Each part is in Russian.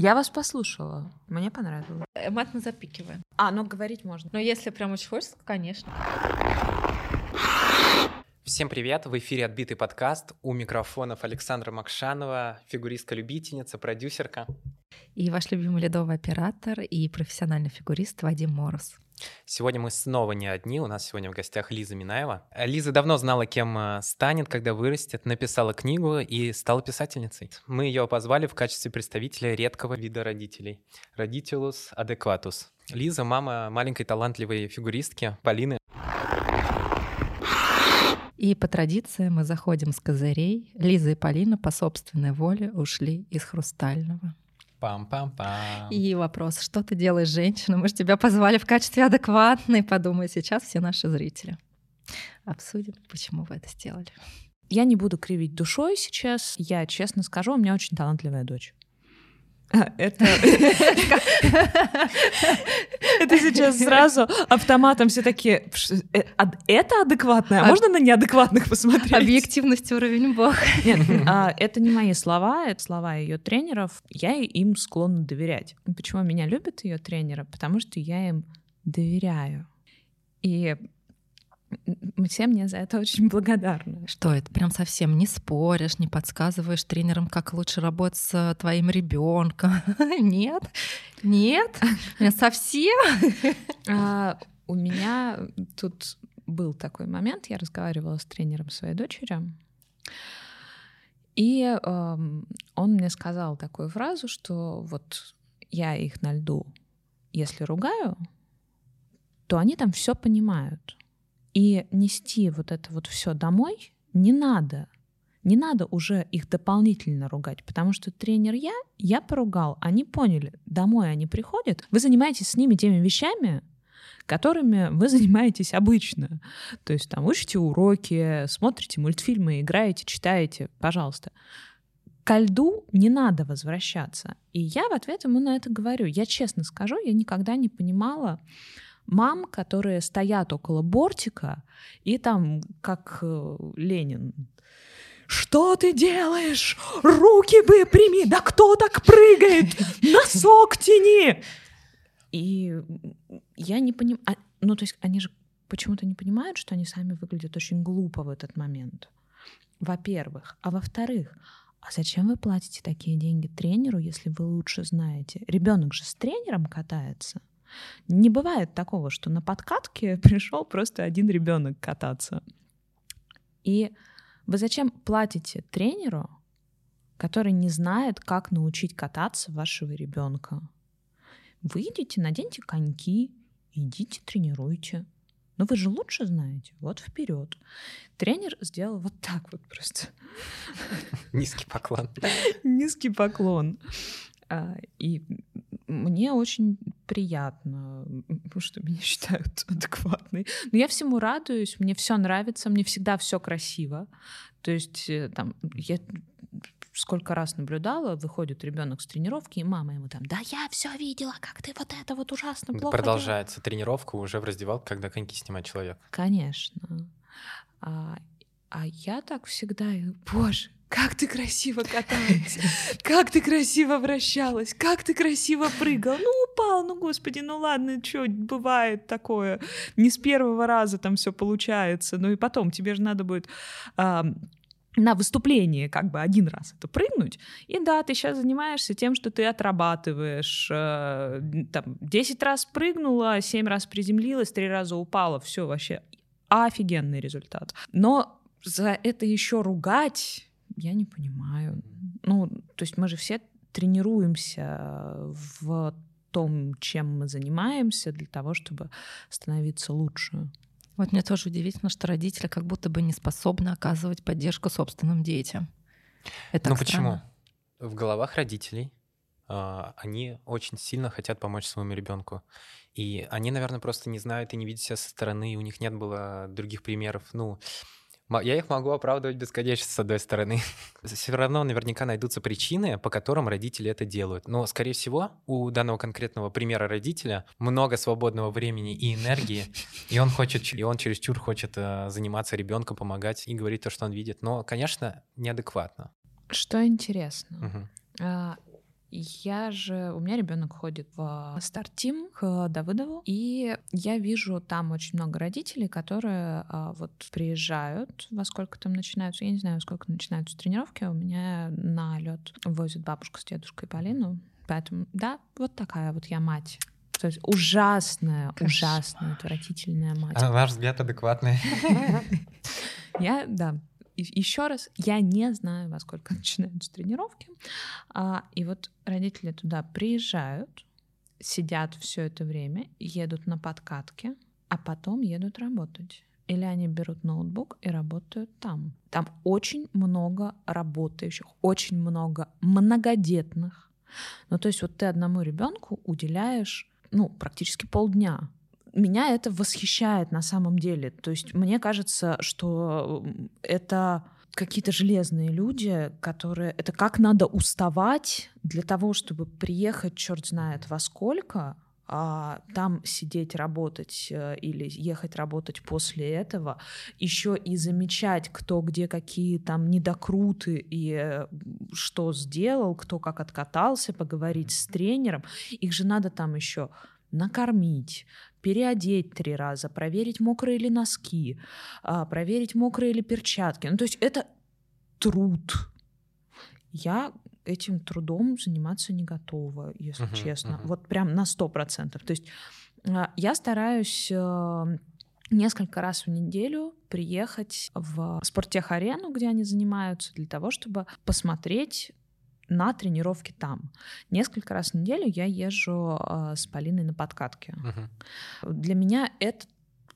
Я вас послушала. Мне понравилось. Э, Мат мы запикиваем. А, ну говорить можно. Но если прям очень хочется, конечно. Всем привет! В эфире «Отбитый подкаст». У микрофонов Александра Макшанова, фигуристка-любительница, продюсерка. И ваш любимый ледовый оператор и профессиональный фигурист Вадим Мороз. Сегодня мы снова не одни, у нас сегодня в гостях Лиза Минаева. Лиза давно знала, кем э, станет, когда вырастет, написала книгу и стала писательницей. Мы ее позвали в качестве представителя редкого вида родителей — Родителус адекватус. Лиза — мама маленькой талантливой фигуристки Полины. И по традиции мы заходим с козырей. Лиза и Полина по собственной воле ушли из Хрустального. Пам-пам-пам. И вопрос, что ты делаешь, женщина? Мы же тебя позвали в качестве адекватной. Подумай сейчас все наши зрители. Обсудим, почему вы это сделали. Я не буду кривить душой сейчас. Я честно скажу, у меня очень талантливая дочь. А, Это... Это сейчас сразу автоматом все такие... «Ш- э, Это адекватное? А А- можно на неадекватных посмотреть? Объективность уровень бог. Нет, а, это не мои слова, это слова ее тренеров. Я им склонна доверять. Почему меня любят ее тренеры? Потому что я им доверяю. И м, все мне за это очень благодарны. Что это? Прям совсем не споришь, не подсказываешь тренерам, как лучше работать с твоим ребенком. Нет, нет, совсем. А, у меня тут был такой момент, я разговаривала с тренером своей дочери, и он мне сказал такую фразу, что вот я их на льду, если ругаю, то они там все понимают. И нести вот это вот все домой не надо. Не надо уже их дополнительно ругать, потому что тренер я, я поругал, они поняли, домой они приходят, вы занимаетесь с ними теми вещами, которыми вы занимаетесь обычно. То есть там учите уроки, смотрите мультфильмы, играете, читаете, пожалуйста. Ко льду не надо возвращаться. И я в ответ ему на это говорю. Я честно скажу, я никогда не понимала мам, которые стоят около бортика и там, как э, Ленин, что ты делаешь? Руки бы прими! Да кто так прыгает? Носок тяни! И я не понимаю... Ну, то есть они же почему-то не понимают, что они сами выглядят очень глупо в этот момент. Во-первых. А во-вторых, а зачем вы платите такие деньги тренеру, если вы лучше знаете? Ребенок же с тренером катается. Не бывает такого, что на подкатке пришел просто один ребенок кататься. И вы зачем платите тренеру, который не знает, как научить кататься вашего ребенка? Выйдите, наденьте коньки, идите тренируйте. Но вы же лучше знаете. Вот вперед. Тренер сделал вот так вот просто. Низкий поклон. Низкий поклон. А, И мне очень приятно, что меня считают адекватной. Но я всему радуюсь, мне все нравится, мне всегда все красиво. То есть э, там я сколько раз наблюдала, выходит ребенок с тренировки, и мама ему там, да я все видела, как ты вот это вот ужасно плохо делаешь». Продолжается тренировка уже в раздевалке, когда коньки снимает человек. Конечно. А, а я так всегда, боже, как ты красиво каталась, как ты красиво вращалась, как ты красиво прыгал. Ну, упал, ну, господи, ну ладно, что, бывает такое. Не с первого раза там все получается. Ну и потом, тебе же надо будет а, на выступлении как бы один раз это прыгнуть. И да, ты сейчас занимаешься тем, что ты отрабатываешь. э, там, 10 раз прыгнула, 7 раз приземлилась, 3 раза упала. Все вообще офигенный результат. Но за это еще ругать я не понимаю. Ну, то есть мы же все тренируемся в том, чем мы занимаемся, для того, чтобы становиться лучше. Вот мне тоже удивительно, что родители как будто бы не способны оказывать поддержку собственным детям. Это ну почему? В головах родителей а, они очень сильно хотят помочь своему ребенку. И они, наверное, просто не знают и не видят себя со стороны, и у них нет было других примеров. Ну, я их могу оправдывать бесконечно, с одной стороны. Все равно наверняка найдутся причины, по которым родители это делают. Но, скорее всего, у данного конкретного примера родителя много свободного времени и энергии, и он хочет, и он чересчур хочет э, заниматься ребенком, помогать и говорить то, что он видит. Но, конечно, неадекватно. Что интересно, Мгм. А, Я же, у меня ребенок ходит в старт-тим к Давыдову, и я вижу там очень много родителей, которые а, вот приезжают, во сколько там начинаются, я не знаю, во сколько начинаются тренировки, у меня на лед возит бабушка с дедушкой Полину, поэтому, да, вот такая вот я мать. То есть ужасная, Кошмар. ужасная, отвратительная мать. А на наш взгляд адекватный. Я, да, еще раз, я не знаю, во сколько начинаются тренировки. А, и вот родители туда приезжают, сидят все это время, едут на подкатке, а потом едут работать. Или они берут ноутбук и работают там. Там очень много работающих, очень много многодетных. Ну, то есть вот ты одному ребенку уделяешь ну, практически полдня меня это восхищает на самом деле. То есть мне кажется, что это какие-то железные люди, которые... Это как надо уставать для того, чтобы приехать черт знает во сколько, а там сидеть работать э, или ехать работать после этого, еще и замечать, кто где какие там недокруты и э, что сделал, кто как откатался, поговорить с тренером. Их же надо там еще накормить, переодеть три раза, проверить, мокрые ли носки, а, проверить, мокрые ли перчатки. Ну, то есть это труд. Я этим трудом заниматься не готова, если uh-huh, честно. Uh-huh. Вот прям на сто процентов. То есть а, я стараюсь а, несколько раз в неделю приехать в спорттех-арену, где они занимаются, для того, чтобы посмотреть на тренировки там. Несколько раз в неделю я езжу э, с Полиной на подкатке. Угу. Для меня это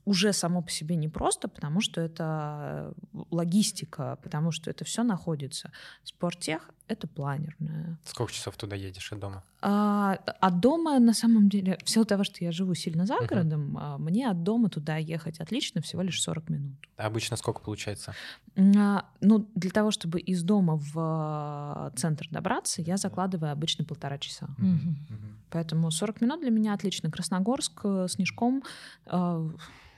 уже само по себе непросто, потому что это логистика, потому что это все находится. Спорттех — это планерная. Сколько часов туда едешь от дома? А, от дома, на самом деле, в силу того, что я живу сильно за городом, uh-huh. мне от дома туда ехать отлично всего лишь 40 минут. А обычно сколько получается? А, ну, для того, чтобы из дома в а, центр добраться, я закладываю обычно полтора часа. Uh-huh. Uh-huh. Поэтому 40 минут для меня отлично. Красногорск, э, Снежком... Э,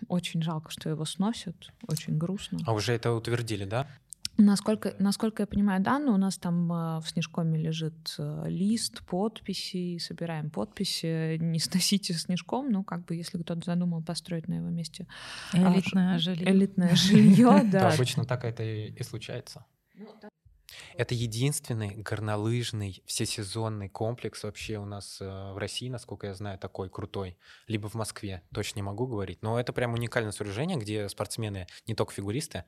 очень жалко, что его сносят, очень грустно. А уже это утвердили, да? Насколько, насколько я понимаю, да, но у нас там э, в Снежкоме лежит э, лист подписей, собираем подписи, не сносите Снежком, ну, как бы, если кто-то задумал построить на его месте элитное а, жилье. Элитное жилье, да. Обычно так это и случается. Это единственный горнолыжный всесезонный комплекс вообще у нас э, в России, насколько я знаю, такой крутой. Либо в Москве, точно не могу говорить. Но это прям уникальное сооружение, где спортсмены, не только фигуристы,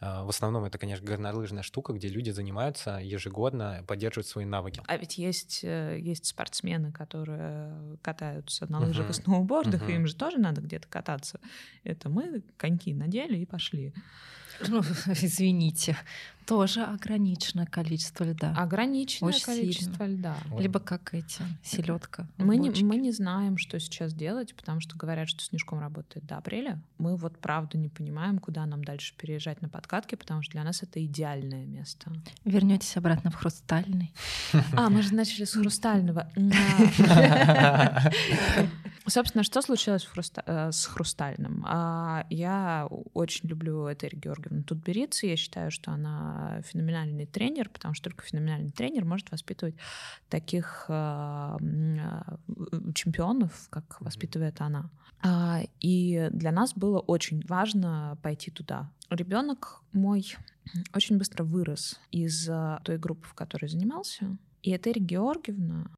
э, в основном это, конечно, горнолыжная штука, где люди занимаются ежегодно, поддерживают свои навыки. А ведь есть, э, есть спортсмены, которые катаются на лыжах uh-huh. и сноубордах, uh-huh. и им же тоже надо где-то кататься. Это мы коньки надели и пошли. Ну, извините, тоже ограниченное количество льда. Ограниченное Очень количество сильно. льда. Либо как эти, селедка. Мы не, мы не знаем, что сейчас делать, потому что говорят, что снежком работает до апреля. Мы вот правда не понимаем, куда нам дальше переезжать на подкатке, потому что для нас это идеальное место. Вернетесь обратно в хрустальный. А, мы же начали с хрустального. Собственно, что случилось э, с хрустальным? А, я очень люблю Этери Георгиевну Тутберидзе. Я считаю, что она феноменальный тренер, потому что только феноменальный тренер может воспитывать таких а, а, чемпионов, как воспитывает она. И для нас было очень важно пойти туда. Ребенок мой очень быстро вырос из той группы, в которой занимался. И Этери Георгиевна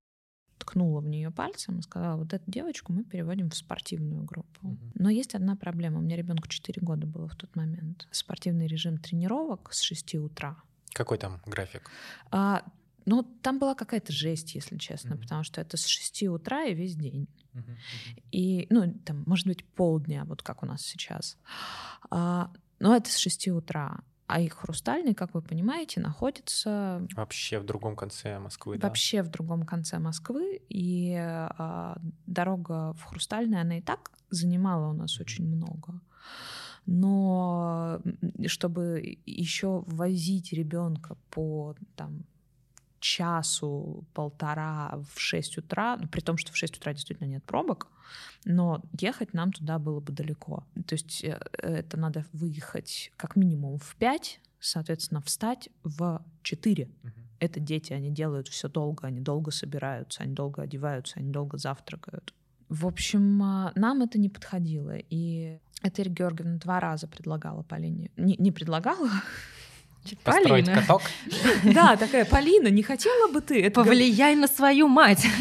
ткнула в нее пальцем и сказала, вот эту девочку мы переводим в спортивную группу. Угу. Но есть одна проблема. У меня ребенку 4 года было в тот момент. Спортивный режим тренировок с 6 утра. Какой там график? А, ну, там была какая-то жесть, если честно, угу. потому что это с 6 утра и весь день. Угу. И, ну, там, может быть, полдня, вот как у нас сейчас. А, но это с 6 утра. А их хрустальный, как вы понимаете, находится... Вообще в другом конце Москвы, Вообще да? в другом конце Москвы. И а, дорога в хрустальный, она и так занимала у нас очень много. Но чтобы еще возить ребенка по там, часу, полтора в 6 утра, ну, при том, что в 6 утра действительно нет пробок, но ехать нам туда было бы далеко. То есть э, это надо выехать как минимум в 5, соответственно, встать в 4. Угу. это дети, они делают все долго, они долго собираются, они долго одеваются, они долго завтракают. В общем, а, нам это не подходило. И Этери Георгиевна два раза предлагала Полине. Не, не предлагала, Построить Полина. каток? Да, такая, Полина, не хотела бы ты? Это Повлияй на свою мать.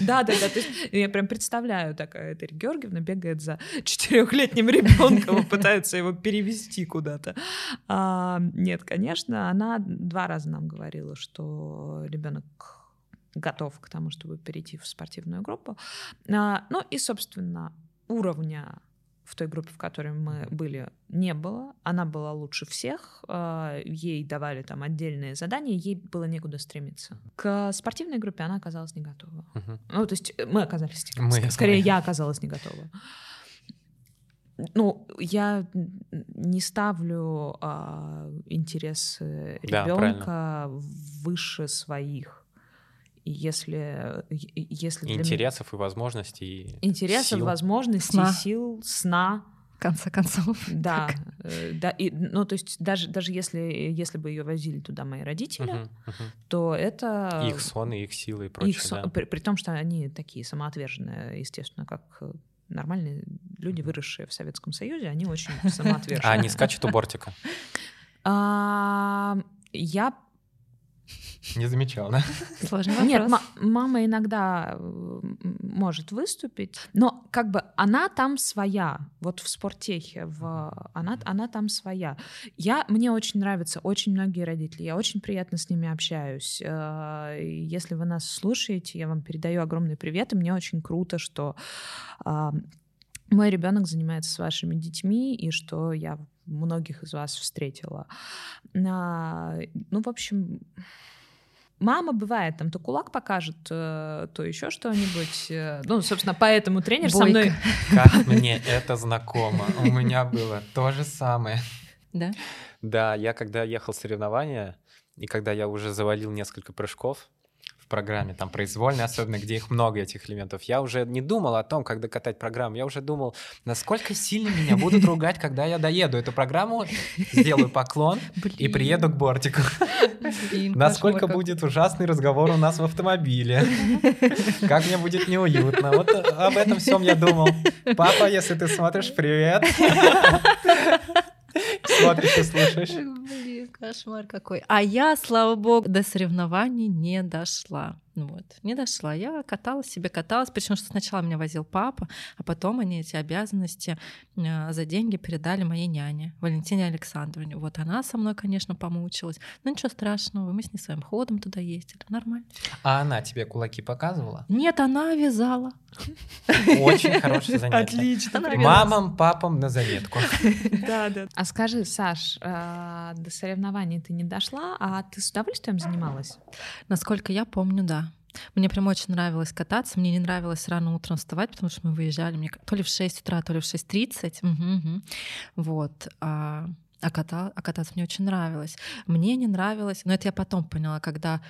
Да, да, да. Я прям представляю, такая Этери Георгиевна бегает за четырехлетним ребенком и пытается его перевести куда-то. А, нет, конечно, она два раза нам говорила, что ребенок готов к тому, чтобы перейти в спортивную группу. А, ну и, собственно, уровня в той группе, в которой мы были, не было. Она была лучше всех. а, Ей давали там отдельные задания, ей было некуда стремиться. К спортивной группе она оказалась не готова. Мгм. Ну, то есть мы оказались не Мы, готовы. Скорее, мы. я оказалась не готова. Ну, я не ставлю а, интересы Да, ребенка выше своих. И если, если для меня- Интересов и возможностей. интересов, сил. возможностей, Сна. сил, сна, В конце концов. да, Так. э, да, и, ну то есть даже даже если если бы ее возили туда мои родители, Мгм, мгм. то это Их сон, и их силы и прочее. их со- да. при, при том, что они такие самоотверженные, естественно, как э, нормальные люди, выросшие в Советском Союзе, они очень самоотверженные. А они скачут у бортика? Я Не замечал, да? Сложный вопрос. Нет, ма- мама иногда э, может выступить, но как бы она там своя. Вот в спортехе, в, она, она там своя. Я, мне очень нравятся очень многие родители, я очень приятно с ними общаюсь. Э, Если вы нас слушаете, я вам передаю огромный привет, и мне очень круто, что мой ребенок занимается с вашими детьми, и что я многих из вас встретила. А, Ну, в общем, мама бывает, там то кулак покажет, э, то еще что-нибудь. э, Ну, собственно, поэтому тренер со мной... Бойко. Как мне это знакомо. У меня было то же самое. Да? Да, я когда ехал в соревнования, и когда я уже завалил несколько прыжков программе, там произвольные, особенно где их много, этих элементов, я уже не думал о том, как докатать программу, я уже думал, насколько сильно меня будут ругать, когда я доеду эту программу, сделаю поклон и приеду к бортику. Насколько будет ужасный разговор у нас в автомобиле. Как мне будет неуютно. Вот об этом всем я думал. Папа, если ты смотришь, привет. Смотришь и слушаешь. Кошмар какой. А я, слава богу, до соревнований не дошла. Вот, не дошла. Я каталась себе, каталась. Причем что сначала меня возил папа, а потом они эти обязанности э, за деньги передали моей няне, Валентине Александровне. Вот она со мной, конечно, помучилась. Но ничего страшного, мы с ней своим ходом туда ездили. Нормально. А она тебе кулаки показывала? Нет, она вязала. Очень хорошее занятие. Отлично. Мамам, папам на заметку. Да, да. А скажи, Саш, а, до соревнований ты не дошла, а ты с удовольствием занималась? Насколько я помню, да. Мне прям очень нравилось кататься. Мне не нравилось рано утром вставать, потому что мы выезжали мне то ли в 6 утра, то ли в 6.30. Мгм, мгм. Вот. А, а, ката- а кататься мне очень нравилось. Мне не нравилось, но это я потом поняла, когда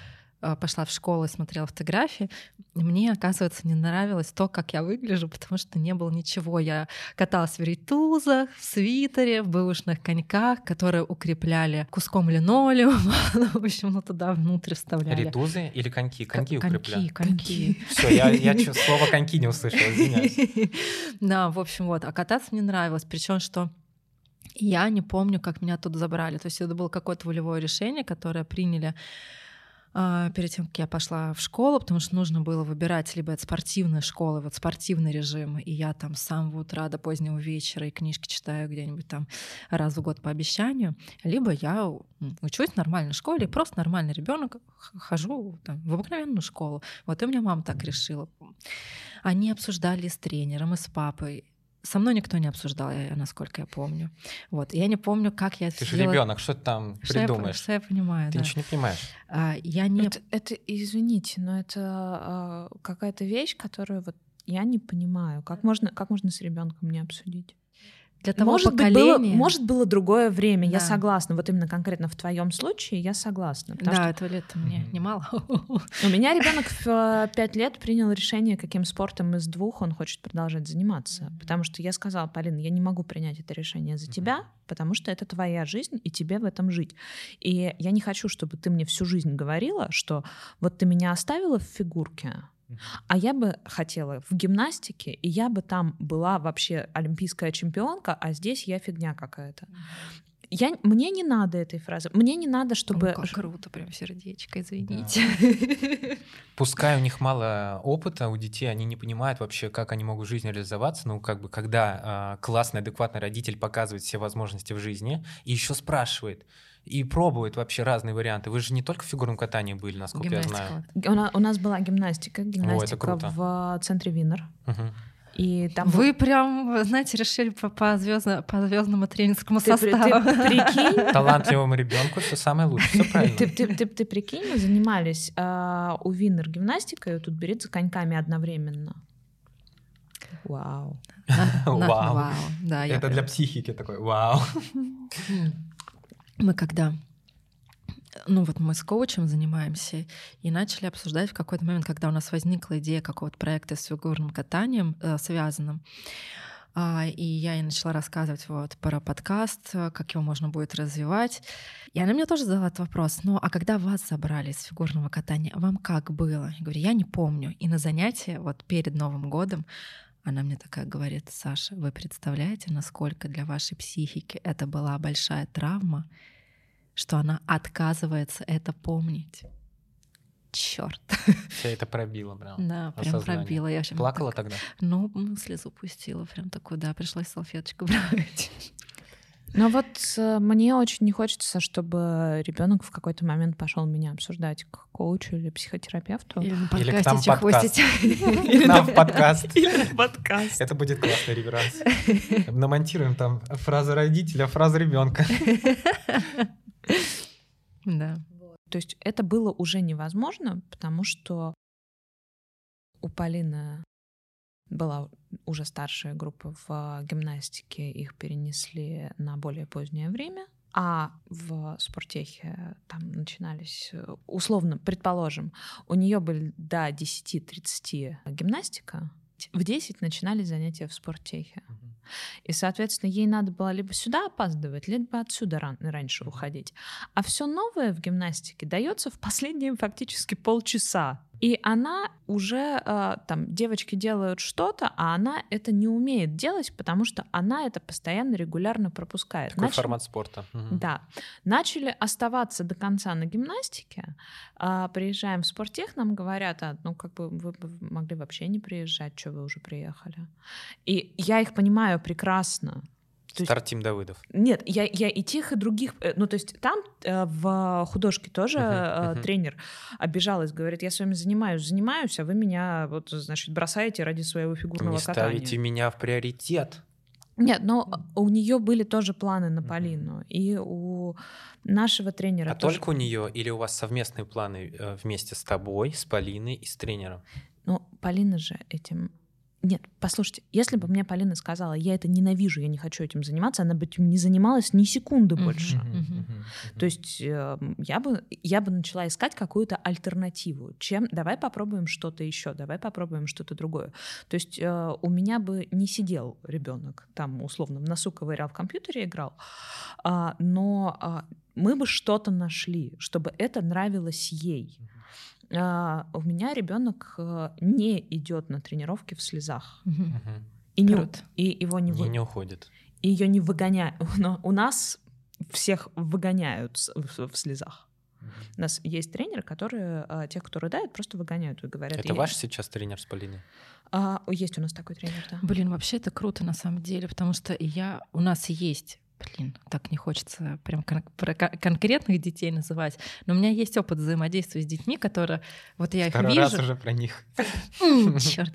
пошла в школу и смотрела фотографии, мне, оказывается, не нравилось то, как я выгляжу, потому что не было ничего. Я каталась в ритузах, в свитере, в бэушных коньках, которые укрепляли куском линолеума. Ну, В общем, ну туда внутрь вставляли. Ритузы или коньки? Коньки Коньки, укрепляют. коньки. Все, я, я слово коньки не услышал, извиняюсь. Да, в общем, вот. А кататься мне нравилось. Причем, что я не помню, как меня тут забрали. То есть это было какое-то волевое решение, которое приняли а, перед тем, как я пошла в школу, потому что нужно было выбирать либо от спортивной школы, вот спортивный режим, и я там с самого утра до позднего вечера и книжки читаю где-нибудь там раз в год по обещанию, либо я учусь в нормальной школе, просто нормальный ребенок хожу там, в обыкновенную школу. Вот и у меня мама так решила. Они обсуждали с тренером и с папой. Со мной никто не обсуждал, я, насколько я помню. Вот. И я не помню, как я Ты же сделала. ребенок, что ты там Что я, придумаешь? что я понимаю, Ты да. ничего не понимаешь. А, я не... Это, это, извините, но это а, какая-то вещь, которую вот я не понимаю. Как можно, как можно с ребенком не обсудить? Для того может поколения... Быть, было, может, было другое время, Да. я согласна. Вот именно конкретно в твоем случае я согласна. потому Да, что этого лет мне немало. У меня ребенок в 5 лет принял решение, каким спортом из двух он хочет продолжать заниматься. Потому что я сказала, Полина, я не могу принять это решение за Мгм. тебя, потому что это твоя жизнь, и тебе в этом жить. И я не хочу, чтобы ты мне всю жизнь говорила, что вот ты меня оставила в фигурке, а я бы хотела в гимнастике, и я бы там была вообще олимпийская чемпионка, а здесь я фигня какая-то. Я, мне не надо этой фразы. Мне не надо, чтобы... Ой, как круто, прям сердечко, извините. Пускай у них мало опыта, у детей они не понимают вообще, как они могут в жизни реализоваться. Ну, как бы, когда а, классный, адекватный родитель показывает все возможности в жизни и еще спрашивает и пробует вообще разные варианты. Вы же не только в фигурном катании были, насколько я знаю. Гимнастика. У на- у нас была гимнастика, гимнастика круто. в центре Винер. Мгм. И там был- Вы прям, знаете, решили по, по, звездно- по звездному тренерскому Ты составу. ты прикинь, Талантливому ребенку все самое лучшее, все правильно. ты, ты- ты- ты прикинь, мы занимались а, у Винер гимнастикой, и тут берет за коньками одновременно. Вау. Вау. Да, Это для психики такой, вау. Мы когда ну вот мы с коучем занимаемся и начали обсуждать в какой-то момент, когда у нас возникла идея какого-то проекта с фигурным катанием э, связанным, а, и я ей начала рассказывать вот про подкаст, э, как его можно будет развивать. И она мне тоже задала этот вопрос. Ну, а когда вас забрали с фигурного катания, вам как было? Я говорю, я не помню. И на занятии вот перед Новым годом она мне такая говорит, Саша, вы представляете, насколько для вашей психики это была большая травма, что она отказывается это помнить. Черт. Тебя это пробило прям. Да, прям осознание. пробила. Я Плакала так- тогда? Ну, слезу пустила, прям такую, да, пришлось салфеточку брать. Но вот э, мне очень не хочется, чтобы ребенок в какой-то момент пошел меня обсуждать к коучу или психотерапевту. Или на Или к подкасте нам подкаст. К нам в подкаст. Или в подкаст. Это будет классный реверанс. Намонтируем там фразу родителя, фразу ребенка. Да. То есть это было уже невозможно, потому что у Полины была уже старшая группа в гимнастике, их перенесли на более позднее время, а в спортехе там начинались, э, условно, предположим, у нее были до 10-30 гимнастика, в 10 начинались занятия в спортехе. И, соответственно, ей надо было либо сюда опаздывать, либо отсюда ран- раньше уходить. А все новое в гимнастике дается в последние фактически полчаса. И она уже, э, там, девочки делают что-то, а она это не умеет делать, потому что она это постоянно, регулярно пропускает. Такой Начали- формат спорта. Да. Начали оставаться до конца на гимнастике. а, приезжаем в спорттех, нам говорят, а, ну как бы вы могли вообще не приезжать, что вы уже приехали. И я их понимаю прекрасно. То Старт Тим Давыдов. Нет, я, я и тех, и других. э, Ну, то есть там э, в художке тоже э, мгм. тренер обижалась, говорит, я с вами занимаюсь, занимаюсь, а вы меня, вот, значит, бросаете ради своего фигурного Не катания. ставите меня в приоритет. Нет, но у нее были тоже планы на. Полину. И у нашего тренера А тоже. только у нее или у вас совместные планы э, вместе с тобой, с Полиной и с тренером? Ну, Полина же этим... Нет, послушайте, если бы мне Полина сказала, я это ненавижу, я не хочу этим заниматься, она бы этим не занималась ни секунды больше. То есть э, я бы, я бы начала искать какую-то альтернативу. Чем, давай попробуем что-то еще, давай попробуем что-то другое. То есть э, у меня бы не сидел ребенок, там условно в носу ковырял, в компьютере играл, а, но а, мы бы что-то нашли, чтобы это нравилось ей. А, у меня ребенок э, не идет на тренировки в слезах. И, не, Круто. и его не, вы- не уходит. и ее не выгоняют. Но у нас всех выгоняют в, в слезах. У нас есть тренеры, которые а, тех, кто рыдает, просто выгоняют и говорят. Это «Я- ваш сейчас тренер с Полиной? А, есть у нас такой тренер, да. Блин, вообще это круто на самом деле, потому что я, у нас есть блин, так не хочется прям кон- про кон- конкретных детей называть, но у меня есть опыт взаимодействия с детьми, которые вот я их Второй вижу. раз уже про них. Черт.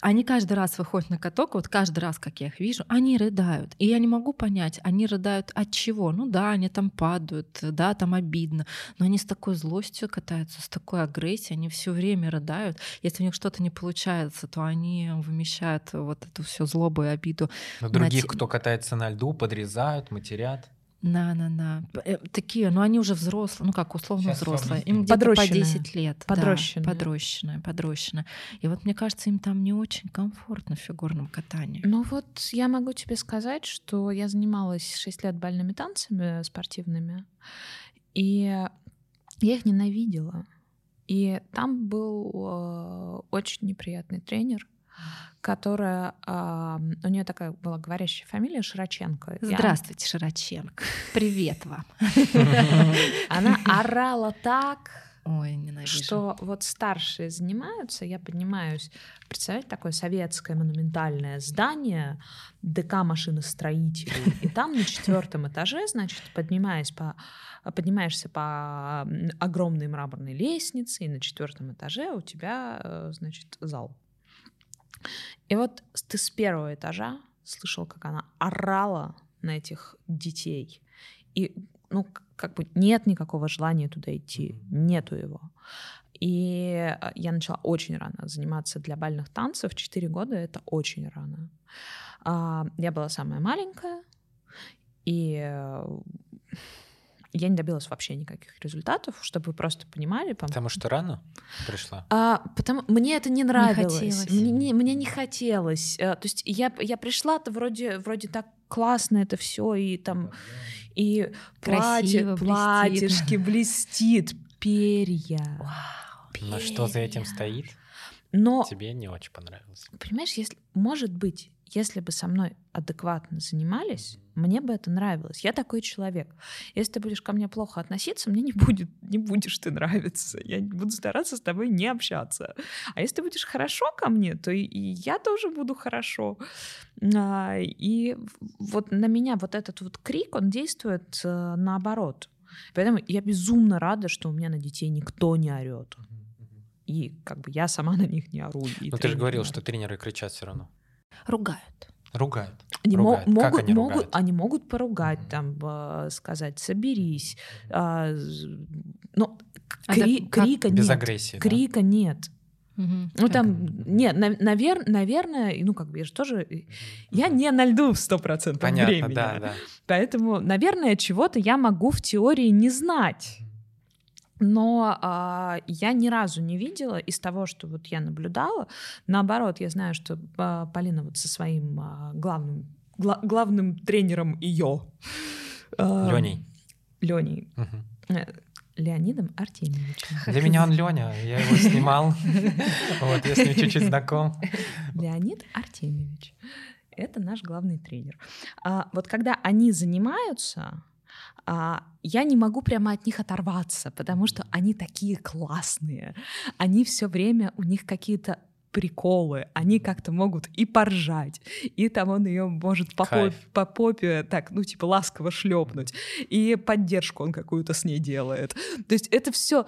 Они каждый раз выходят на каток, вот каждый раз, как я их вижу, они рыдают. И я не могу понять, они рыдают от чего. Ну да, они там падают, да, там обидно, но они с такой злостью катаются, с такой агрессией, они все время рыдают. Если у них что-то не получается, то они вымещают вот эту всю злобу и обиду Но На других, те- кто катается на льду, подрезают, матерят. на на на Э, такие, ну они уже взрослые, ну как условно Щас взрослые, им где-то по Подрощенные. 10 лет, да, Подрощенные. подрощенные, подрощенные. И вот мне кажется, им там не очень комфортно в фигурном катании. Ну вот я могу тебе сказать, что я занималась 6 лет бальными танцами спортивными, и я их ненавидела. И там был э, очень неприятный тренер, которая... а, у нее такая была говорящая фамилия Широченко. И она- Здравствуйте, Широченко. Привет вам. Она орала так, Ой, ненавижу. что вот старшие занимаются, я поднимаюсь, представляете, такое советское монументальное здание, ДК машиностроителей, и там на четвертом этаже, значит, поднимаясь по поднимаешься по огромной мраморной лестнице, и на четвертом этаже у тебя, э, значит, зал. И вот ты с первого этажа слышал, как она орала на этих детей. И, ну, как бы нет никакого желания туда идти, нету его. И э, я начала очень рано заниматься для бальных танцев. Четыре года — это очень рано. А, Я была самая маленькая, и э, я не добилась вообще никаких результатов, чтобы вы просто понимали. по- Потому что рано пришла. а, потому мне это не нравилось. хотелось. Мне, не, мне не хотелось. А, То есть я, я пришла-то вроде, вроде так классно это все, и там и платье, блестит. платьишки блестит, перья. Но что за этим стоит, Но, тебе не очень понравилось. понимаешь, если, может быть, если бы со мной адекватно занимались, мне бы это нравилось. Я такой человек. Если ты будешь ко мне плохо относиться, мне не будет, не будешь ты нравиться. Я буду стараться с тобой не общаться. А если ты будешь хорошо ко мне, то и, и я тоже буду хорошо. А, и вот на меня вот этот вот крик, он действует э, наоборот. Поэтому я безумно рада, что у меня на детей никто не орет. И как бы я сама на них не ору. Ну ты же говорил, что тренеры кричат все равно. Ругают. Ругают. Они мо- Ругают. Как могут, они могут, ругают? они могут поругать, Мгм. там, э, сказать, соберись. а, з- но А кри- так как? крика Без нет. агрессии. да? Крика нет. Мгм. Ну Как? там, нет, на- навер- наверное, ну как бы я же тоже, я не на льду в 100% Понятно, времени. да, да. Поэтому, наверное, чего-то я могу в теории не знать. Но а, я ни разу не видела из того, что вот я наблюдала. Наоборот, я знаю, что а, Полина вот со своим а, главным, гла- главным тренером ее Леней. Леней, Мгм. э, Леонидом Артемьевичем. Для меня он Леня, я его снимал. Вот, я с ним чуть-чуть знаком. Леонид Артемьевич. Это наш главный тренер. А, вот когда они занимаются, а, я не могу прямо от них оторваться, потому что они такие классные. Они все время, у них какие-то приколы, они как-то могут и поржать, и там он ее может по, поп- по попе так, ну, типа, ласково шлепнуть, и поддержку он какую-то с ней делает. То есть это все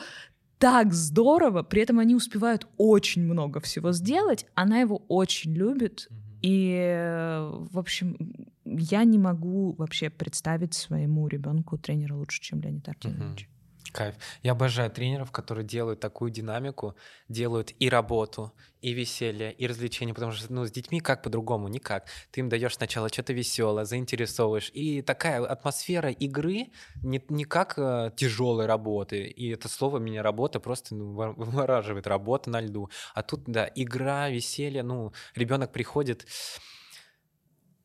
так здорово, при этом они успевают очень много всего сделать, она его очень любит, и, в общем, я не могу вообще представить своему ребенку тренера лучше, чем Леонид Артемьевич. Кайф. Я обожаю тренеров, которые делают такую динамику, делают и работу, и веселье, и развлечения, потому что ну, с детьми как по-другому? Никак. Ты им даешь сначала что-то веселое, заинтересовываешь. И такая атмосфера игры не, не как тяжелой работы. И это слово меня работа просто ну, во- вывораживает. Работа на льду. А тут, да, игра, веселье. Ну, ребенок приходит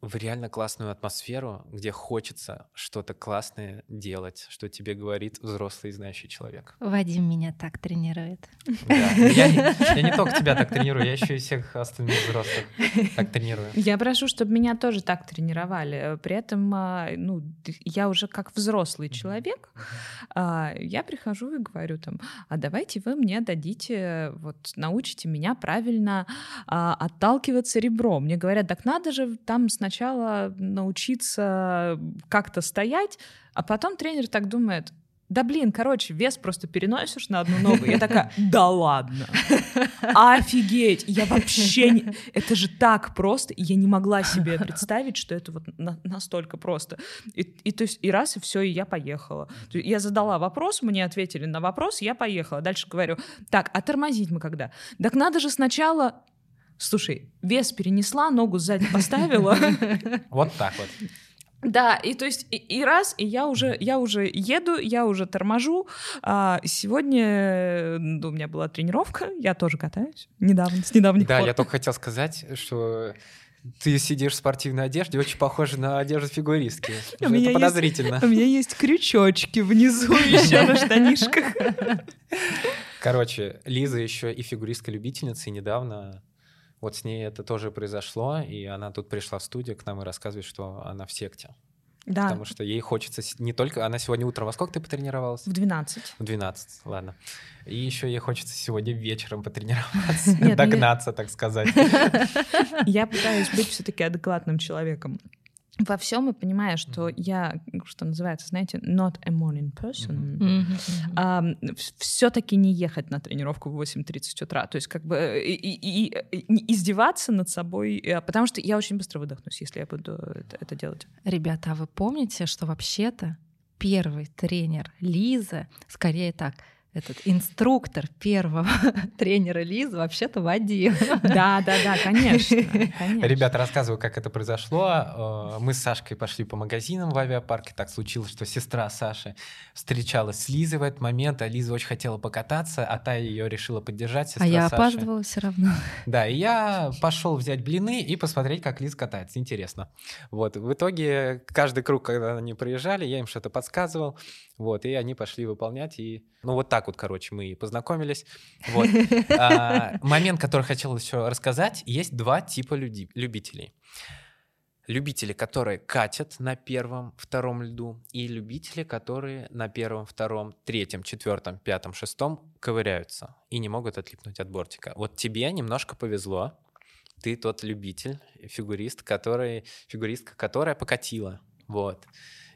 в реально классную атмосферу, где хочется что-то классное делать, что тебе говорит взрослый знающий человек. Вадим меня так тренирует. Да. Я, не, я не только тебя так тренирую, я еще и всех остальных взрослых так тренирую. Я прошу, чтобы меня тоже так тренировали. При этом, а, ну, я уже как взрослый человек, а, я прихожу и говорю там, а давайте вы мне дадите, вот научите меня правильно а, отталкиваться ребром. Мне говорят, так надо же там сначала сначала научиться как-то стоять, а потом тренер так думает, да блин, короче, вес просто переносишь на одну ногу. Я такая, да ладно, офигеть, я вообще не... Это же так просто, я не могла себе представить, что это вот на- настолько просто. И, и то есть и раз, и все, и я поехала. Я задала вопрос, мне ответили на вопрос, я поехала. Дальше говорю, так, а тормозить мы когда? Так надо же сначала... Слушай, вес перенесла, ногу сзади поставила. Вот так вот. Да, и то есть и, и раз, и я уже, я уже еду, я уже торможу. А, сегодня ну, у меня была тренировка, я тоже катаюсь недавно, с недавних Да, пор. я только хотел сказать, что ты сидишь в спортивной одежде, очень похоже на одежду фигуристки. У меня Это есть- подозрительно. У меня есть крючочки внизу еще на штанишках. Короче, Лиза еще и фигуристка-любительница, и недавно вот с ней это тоже произошло, и она тут пришла в студию к нам и рассказывает, что она в секте. Да, Потому что ей хочется не только... Она сегодня утром во сколько ты потренировалась? в 12. В 12, ладно. И еще ей хочется сегодня вечером потренироваться, ну догнаться, так сказать. Я пытаюсь быть все-таки адекватным человеком. Во всем и понимаю, что Мгм. я, что называется, знаете, not a morning person. Мгм, мгм. все-таки не ехать на тренировку в 8.30 утра. То есть как бы э, и, и- и- не издеваться над собой, э, потому что я очень быстро выдохнусь, если я буду это, это делать. Ребята, а вы помните, что вообще-то первый тренер Лизы, скорее так, этот инструктор первого тренера Лизы вообще-то Вадим. Да, да, да, конечно. конечно. Ребята, рассказываю, как это произошло. Э, Мы с Сашкой пошли по магазинам в авиапарке. Так случилось, что сестра Саши встречалась с Лизой в этот момент, а Лиза очень хотела покататься, а та ее решила поддержать. Сестра А я Саши. опаздывала все равно. Да, и я пошел взять блины и посмотреть, как Лиза катается. Интересно. Вот. В итоге каждый круг, когда они проезжали, я им что-то подсказывал. Вот, и они пошли выполнять. И, ну, вот так вот, короче, мы и познакомились. Вот. А, момент, который хотел еще рассказать, есть два типа люди- любителей. Любители, которые катят на первом, втором льду, и любители, которые на первом, втором, третьем, четвертом, пятом, шестом ковыряются и не могут отлипнуть от бортика. Вот тебе немножко повезло. Ты тот любитель, фигурист, который, фигуристка, которая покатила. Вот.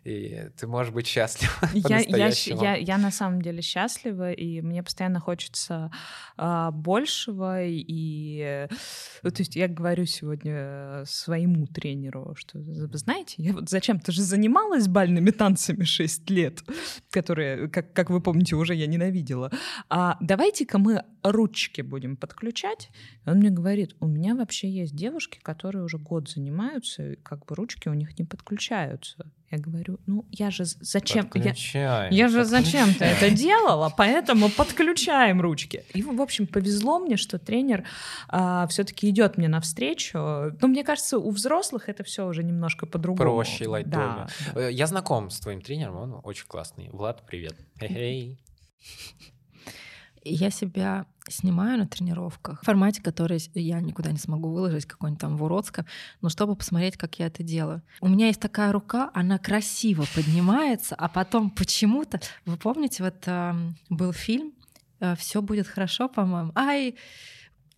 И ты можешь быть счастлив Я, я, я, я на самом деле счастлива, и мне постоянно хочется а, большего. И, э, то есть я говорю сегодня э, своему тренеру, что, вы знаете, я вот зачем-то же занималась бальными танцами 6 лет, которые, как, как вы помните, уже я ненавидела. А давайте-ка мы ручки будем подключать. И он мне говорит, у меня вообще есть девушки, которые уже год занимаются, и как бы ручки у них не подключаются. Я говорю, ну я же зачем? Я, Подключай, я же зачем-то это делала, поэтому подключаем ручки. И, в общем, повезло мне, что тренер все-таки идет мне навстречу. Но мне кажется, у взрослых это все уже немножко по-другому. Проще, лайтовее. Да, да. Э, Я знаком с твоим тренером, он очень классный. Влад, привет. И Я себя снимаю на тренировках в формате, который я никуда не смогу выложить, какой-нибудь там в уродском, но чтобы посмотреть, как я это делаю. У меня есть такая рука, она красиво поднимается, а потом почему-то, вы помните, вот ам, был фильм «Все будет хорошо», по-моему. Ай,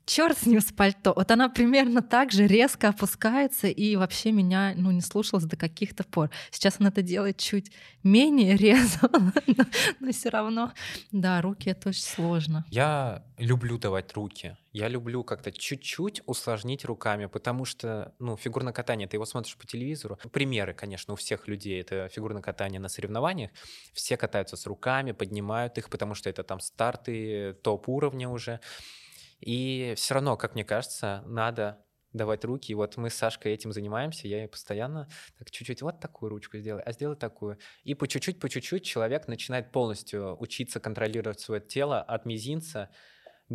черт с ним с пальто. Вот она примерно так же резко опускается и вообще меня ну, не слушалась до каких-то пор. Сейчас она это делает чуть менее резво, но, но все равно. Да, руки это очень сложно. Я люблю давать руки. Я люблю как-то чуть-чуть усложнить руками, потому что, ну, фигурное катание, ты его смотришь по телевизору. Примеры, конечно, у всех людей это фигурное катание на соревнованиях. Все катаются с руками, поднимают их, потому что это там старты топ-уровня уже. И все равно, как мне кажется, надо давать руки. И вот мы с Сашкой этим занимаемся. Я ей постоянно так чуть-чуть вот такую ручку сделай, а сделай такую. И по чуть-чуть, по чуть-чуть человек начинает полностью учиться контролировать свое тело от мизинца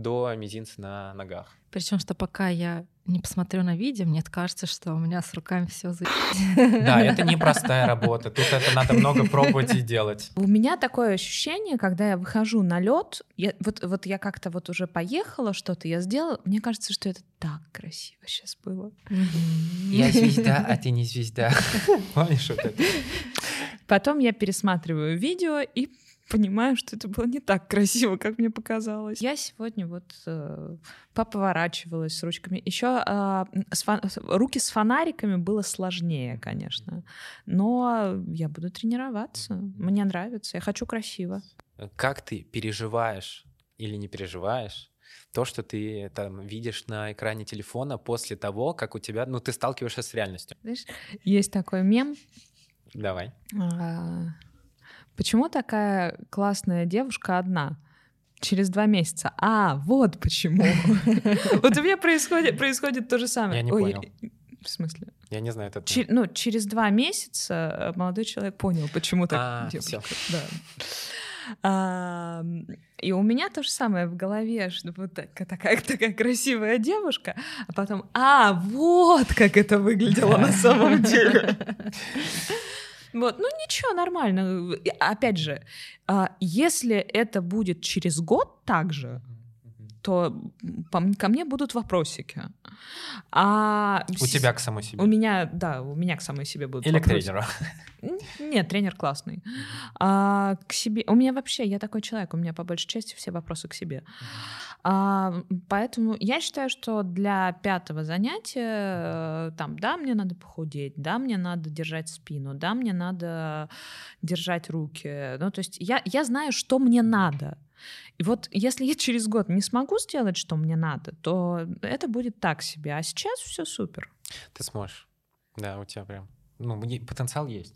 до мизинца на ногах. Причем, что пока я не посмотрю на видео, мне кажется, что у меня с руками все за... Да, это непростая работа. Тут это надо много пробовать и делать. У меня такое ощущение, когда я выхожу на лед, я, вот, вот я как-то вот уже поехала, что-то я сделала, мне кажется, что это так красиво сейчас было. а ты не звезда. Помнишь вот это? Потом я пересматриваю видео и понимаю, что это было не так красиво, как мне показалось. Я сегодня вот э, поповорачивалась с ручками. Еще э, с фон... руки с фонариками было сложнее, конечно. Но я буду тренироваться. Мне нравится. Я хочу красиво. Как ты переживаешь или не переживаешь то, что ты там видишь на экране телефона после того, как у тебя, ну, ты сталкиваешься с реальностью. Знаешь, есть такой мем. Давай. А, почему такая классная девушка одна? Через два месяца. А, вот почему. Вот у меня происходит, происходит то же самое. Я не понял. В смысле? Я не знаю, это... Че- ну, через два месяца молодой человек понял, почему так А, девушка. Да. А, и у меня то же самое в голове, что вот так- такая, такая красивая девушка, а потом, а, вот как это выглядело на самом деле. Вот, ну ничего, нормально. Опять же, а, если это будет через год так же, то ко мне будут вопросики. А У с- тебя к самой себе. У меня, да, у меня к самой себе будут Или к вопросики. тренеру. Нет, тренер классный. А, к себе. У меня вообще, я такой человек, у меня по большей части все вопросы к себе. А, поэтому я считаю, что для пятого занятия, э, там, да, мне надо похудеть, да, мне надо держать спину, да, мне надо держать руки. Ну, то есть я, я знаю, что мне надо. И вот если я через год не смогу сделать, что мне надо, то это будет так себе. А сейчас все супер. Ты сможешь. Да, у тебя прям... Ну, потенциал есть.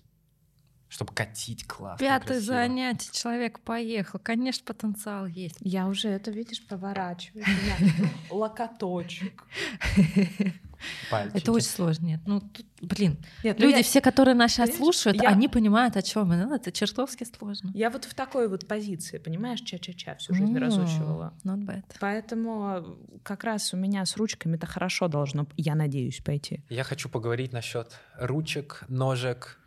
Чтобы катить классно, Пятое красиво. занятие, человек поехал. Конечно, потенциал есть. Я уже это, видишь, поворачиваю. Локоточек. Пальчики. Это очень сложно. Нет, ну тут, блин, Нет, ну люди я- все, которые нас сейчас слушают, я- они понимают, о чем мы. Ну, это чертовски сложно. Я вот в такой вот позиции, понимаешь, ча-ча-ча всю жизнь М, разучивала. Not bad. Поэтому как раз у меня с ручками-то хорошо должно, я надеюсь, пойти. Я хочу поговорить насчет ручек, ножек,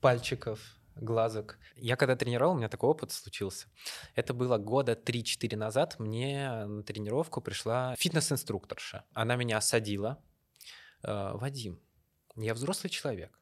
пальчиков, глазок. Я когда тренировал, у меня такой опыт случился. Это было года 3-4 назад. Мне на тренировку пришла фитнес-инструкторша. Она меня осадила. «Э, Вадим, я взрослый человек.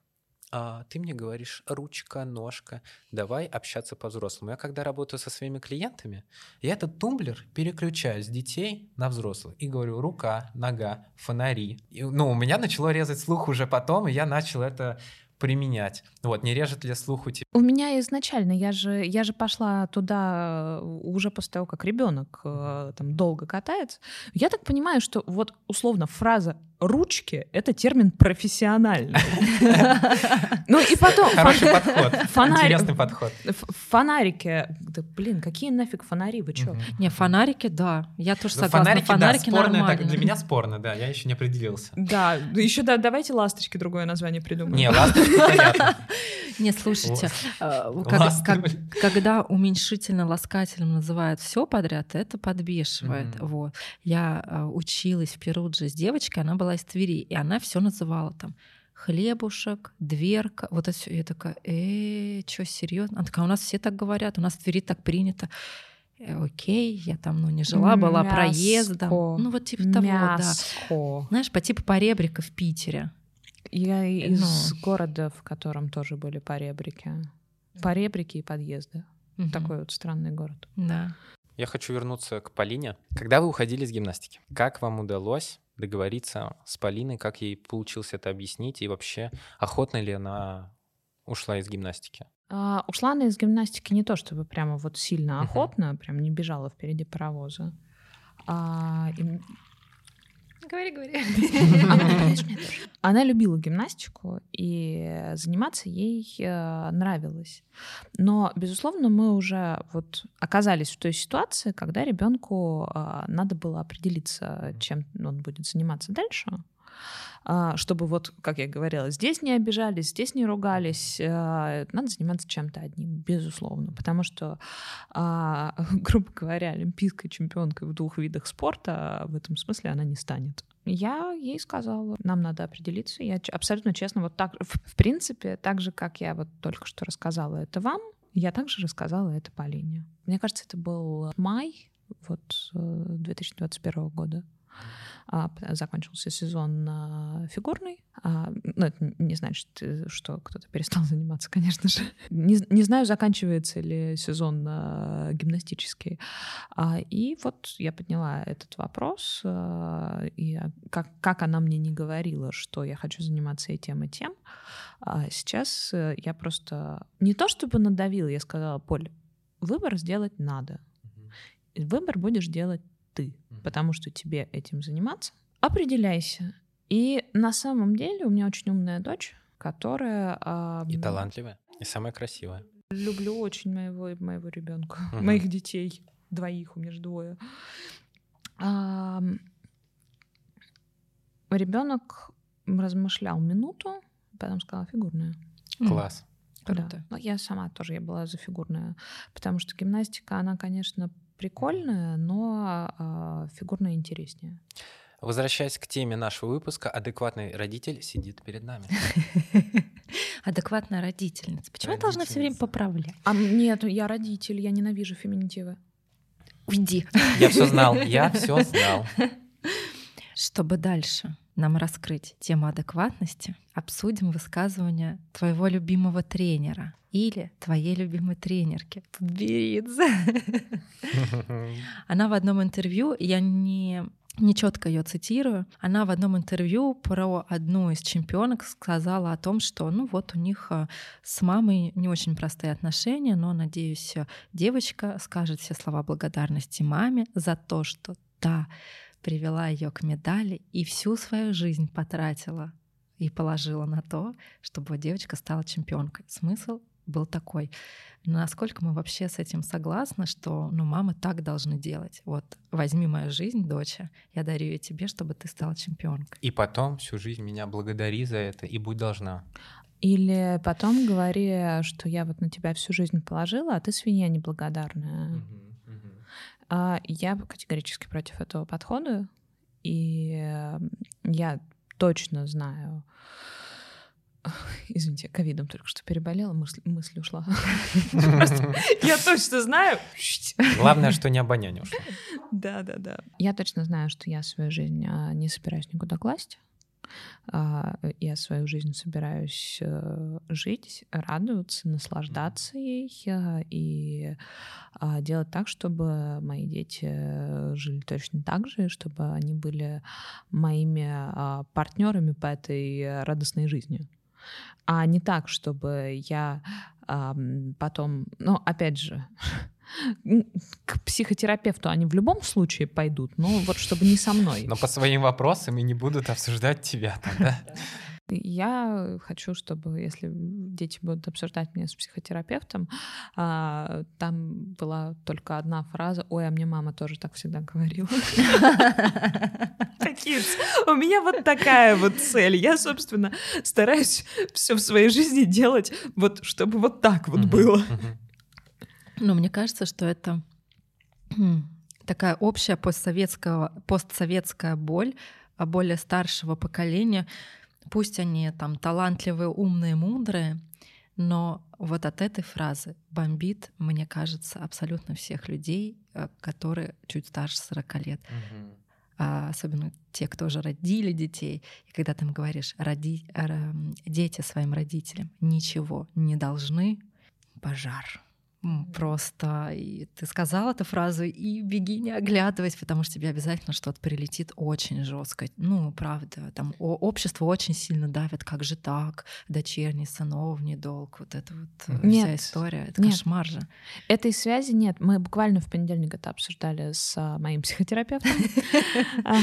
А ты мне говоришь ручка, ножка, давай общаться по-взрослому. Я когда работаю со своими клиентами, я этот тумблер переключаю с детей на взрослых и говорю рука, нога, фонари. И, ну, у меня начало резать слух уже потом, и я начал это применять. Вот, не режет ли слух у тебя? У меня изначально, я же, я же пошла туда э, уже после того, как ребенок там долго катается. Я так понимаю, что вот условно фраза ручки это термин профессиональный. Ну и потом Хороший подход, интересный подход. фонарики. Блин, какие нафиг фонари, вы чё? Не, фонарики, да. Я тоже согласна. Фонарики, да, для меня спорно, да, я еще не определился. Да, еще да, давайте ласточки другое название придумаем. Не, ласточки, понятно. Не, слушайте, э, когда уменьшительно-ласкательным называют все подряд, это подбешивает. Вот. Я э, училась в Перудже с девочкой, она была из Твери, и она все называла там хлебушек, дверка, вот это все. Я такая, э, что, серьезно? Она такая, у нас все так говорят, у нас в Твери так принято. Э, Окей, я там, ну, не жила, была Мяско. проездом. Ну, вот типа того, да. Знаешь, по типу поребрика в Питере. Я из Ну. города, в котором тоже были поребрики. Поребрики и подъезды. Мгм. Такой вот странный город. Да. Я хочу вернуться к Полине. Когда вы уходили из гимнастики, как вам удалось договориться с Полиной, как ей получилось это объяснить, и вообще охотно ли она ушла из гимнастики? А, ушла она из гимнастики не то, чтобы прямо вот сильно охотно, прям не бежала впереди паровоза. А, и Говори, говори. Она любила гимнастику, и заниматься ей э, нравилось. Но, безусловно, мы уже вот оказались в той ситуации, когда ребенку э, надо было определиться, чем он будет заниматься дальше. А, чтобы вот, как я говорила, здесь не обижались, здесь не ругались, э, надо заниматься чем-то одним, безусловно, потому что, а, грубо говоря, олимпийской чемпионкой в двух видах спорта в этом смысле она не станет. Я ей сказала, нам надо определиться. Я абсолютно честно, вот так, в, принципе, так же, как я вот только что рассказала это вам, я также рассказала это Полине. Мне кажется, это был май вот э, 2021 года. А, закончился сезон а, фигурный. А, ну, это не значит, э, что кто-то перестал заниматься, конечно же. Не, не знаю, заканчивается ли сезон гимнастический. И вот я подняла этот вопрос, и как, как она мне не говорила, что я хочу заниматься и тем, и тем, сейчас э, я просто не то чтобы надавила, я сказала, Поль, выбор сделать надо. Выбор будешь делать ты, потому что тебе этим заниматься. Определяйся. И на самом деле у меня очень умная дочь, которая... Э, и талантливая, и самая красивая. Люблю очень моего, моего ребенка, угу. моих детей. Двоих, у меня же двое. А, ребенок размышлял минуту, потом сказала фигурная. Класс. Круто. Да. Ну, я сама тоже я была за фигурную, потому что гимнастика, она, конечно, прикольная, но э, фигурная интереснее. Возвращаясь к теме нашего выпуска, адекватный родитель сидит перед нами. Адекватная родительница. Почему я должна все время поправлять? А нет, я родитель, я ненавижу феминитивы. Уйди. Я все знал, я все знал. Чтобы дальше нам раскрыть тему адекватности, обсудим высказывание твоего любимого тренера или твоей любимой тренерки. Беридзе. Она в одном интервью, я не нечетко ее цитирую, она в одном интервью про одну из чемпионок сказала о том, что ну вот у них э, с мамой не очень простые отношения, но, надеюсь, девочка скажет все слова благодарности маме за то, что та привела ее к медали и всю свою жизнь потратила и положила на то, чтобы девочка стала чемпионкой. Смысл был такой. Насколько мы вообще с этим согласны, что ну, мамы так должны делать? Вот возьми мою жизнь, доча, я дарю ее тебе, чтобы ты стала чемпионкой. И потом всю жизнь меня благодари за это и будь должна. Или потом говори, что я вот на тебя всю жизнь положила, а ты свинья неблагодарная. Угу. А, я категорически против этого подхода, и я точно знаю, Извините, ковидом только что переболела, мысль, мысль ушла. Я точно знаю. Главное, что не обоняние ушло. Да, да, да. Я точно знаю, что я свою жизнь а, не собираюсь никуда класть. А, я свою жизнь собираюсь э, жить, радоваться, наслаждаться ей э, и а, делать так, чтобы мои дети жили точно так же, чтобы они были моими а, партнерами по этой радостной жизни. А не так, чтобы я потом, ну, опять же, к психотерапевту они в любом случае пойдут, но вот чтобы не со мной. Но по своим вопросам и не будут обсуждать тебя там, да? Я хочу, чтобы, если дети будут обсуждать меня с психотерапевтом, а, там была только одна фраза «Ой, а мне мама тоже так всегда говорила». У меня вот такая вот цель. Я, собственно, стараюсь все в своей жизни делать вот, чтобы вот так вот было. Но мне кажется, что это такая общая постсоветская, постсоветская боль а более старшего поколения. Пусть они там талантливые, умные, мудрые, но вот от этой фразы бомбит, мне кажется, абсолютно всех людей, э, которые чуть старше 40 лет. Угу. А особенно те, кто уже родили детей. И когда ты им говоришь, роди, дети своим родителям ничего не должны, пожар просто и ты сказал эту фразу и беги не оглядываясь, потому что тебе обязательно что-то прилетит очень жестко. Ну, правда, там общество очень сильно давит, как же так, дочерний, сыновний долг, вот это вот э, нет, вся история, это нет. кошмар же. Этой связи нет. Мы буквально в понедельник это обсуждали с а, моим психотерапевтом. А,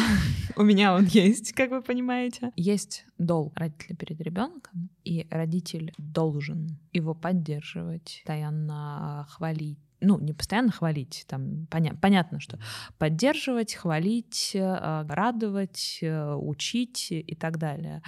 у меня он есть, как вы понимаете. Есть долг родителя перед ребенком, и родитель должен его поддерживать, постоянно хвалить, ну, не постоянно хвалить, там поня- понятно, что поддерживать, хвалить, э, радовать, э, учить и так далее.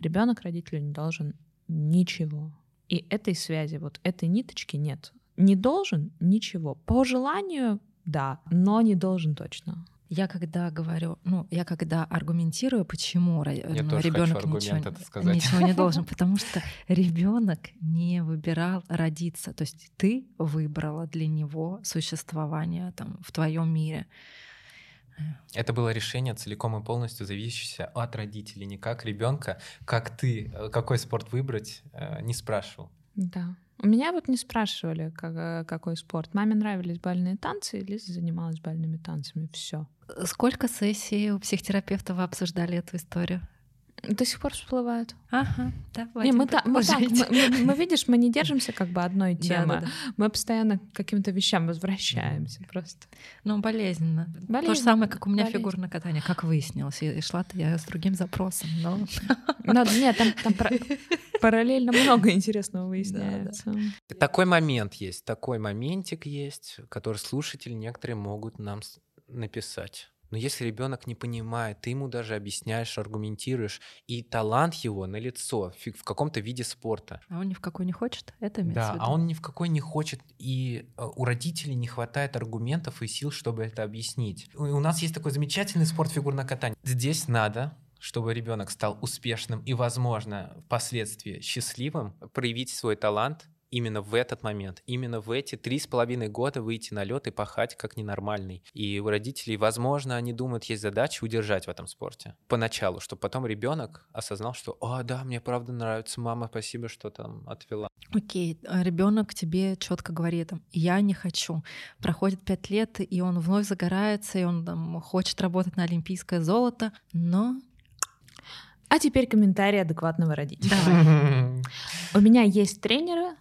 Ребенок родителю не должен ничего. И этой связи, вот этой ниточки нет. Не должен ничего. По желанию, да, но не должен точно. Я когда говорю, ну, я когда аргументирую, почему ну, ребенок ничего, ничего не должен, потому что ребенок не выбирал родиться. То есть ты выбрала для него существование там в твоем мире. Это было решение целиком и полностью зависящее от родителей, не как ребенка, как ты, э, какой спорт выбрать, э, не спрашивал. Да. У меня вот не спрашивали, как, какой спорт. Маме нравились бальные танцы, и Лиза занималась бальными танцами. Все. Сколько сессий у психотерапевта вы обсуждали эту историю? До сих пор всплывают. Ага, давайте Не, мы, та, мы, так, мы, мы, мы, видишь, мы не держимся как бы одной темы. Да, да, да. Мы постоянно к каким-то вещам возвращаемся просто. Ну, болезненно. Болезненно. То же самое, как у меня Болезненно. фигурное катание, как выяснилось. И шла-то я с другим запросом, но... Но, нет, там, там пара- параллельно много интересного выясняется. Такой момент есть, такой моментик есть, который слушатели некоторые могут нам написать. Но если ребенок не понимает, ты ему даже объясняешь, аргументируешь, и талант его на лицо в каком-то виде спорта. А он ни в какой не хочет? Это Да, а он ни в какой не хочет, и э, у родителей не хватает аргументов и сил, чтобы это объяснить. У у нас есть такой замечательный спорт фигурное катание. Здесь надо чтобы ребенок стал успешным и, возможно, впоследствии счастливым, проявить свой талант именно в этот момент, именно в эти три с половиной года выйти на лед и пахать как ненормальный. И у родителей, возможно, они думают, есть задача удержать в этом спорте поначалу, чтобы потом ребенок осознал, что, о, да, мне правда нравится, мама, спасибо, что там отвела. Окей, ребенок тебе четко говорит, я не хочу. Проходит пять лет, и он вновь загорается, и он там, хочет работать на олимпийское золото, но А теперь комментарий адекватного родителя. У меня есть тренеры,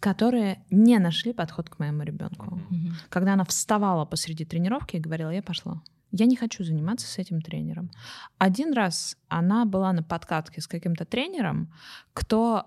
которые не нашли подход к моему ребенку. Мгм. Когда она вставала посреди тренировки и говорила, я пошла. Я не хочу заниматься с этим тренером. Один раз она была на подкатке с каким-то тренером, кто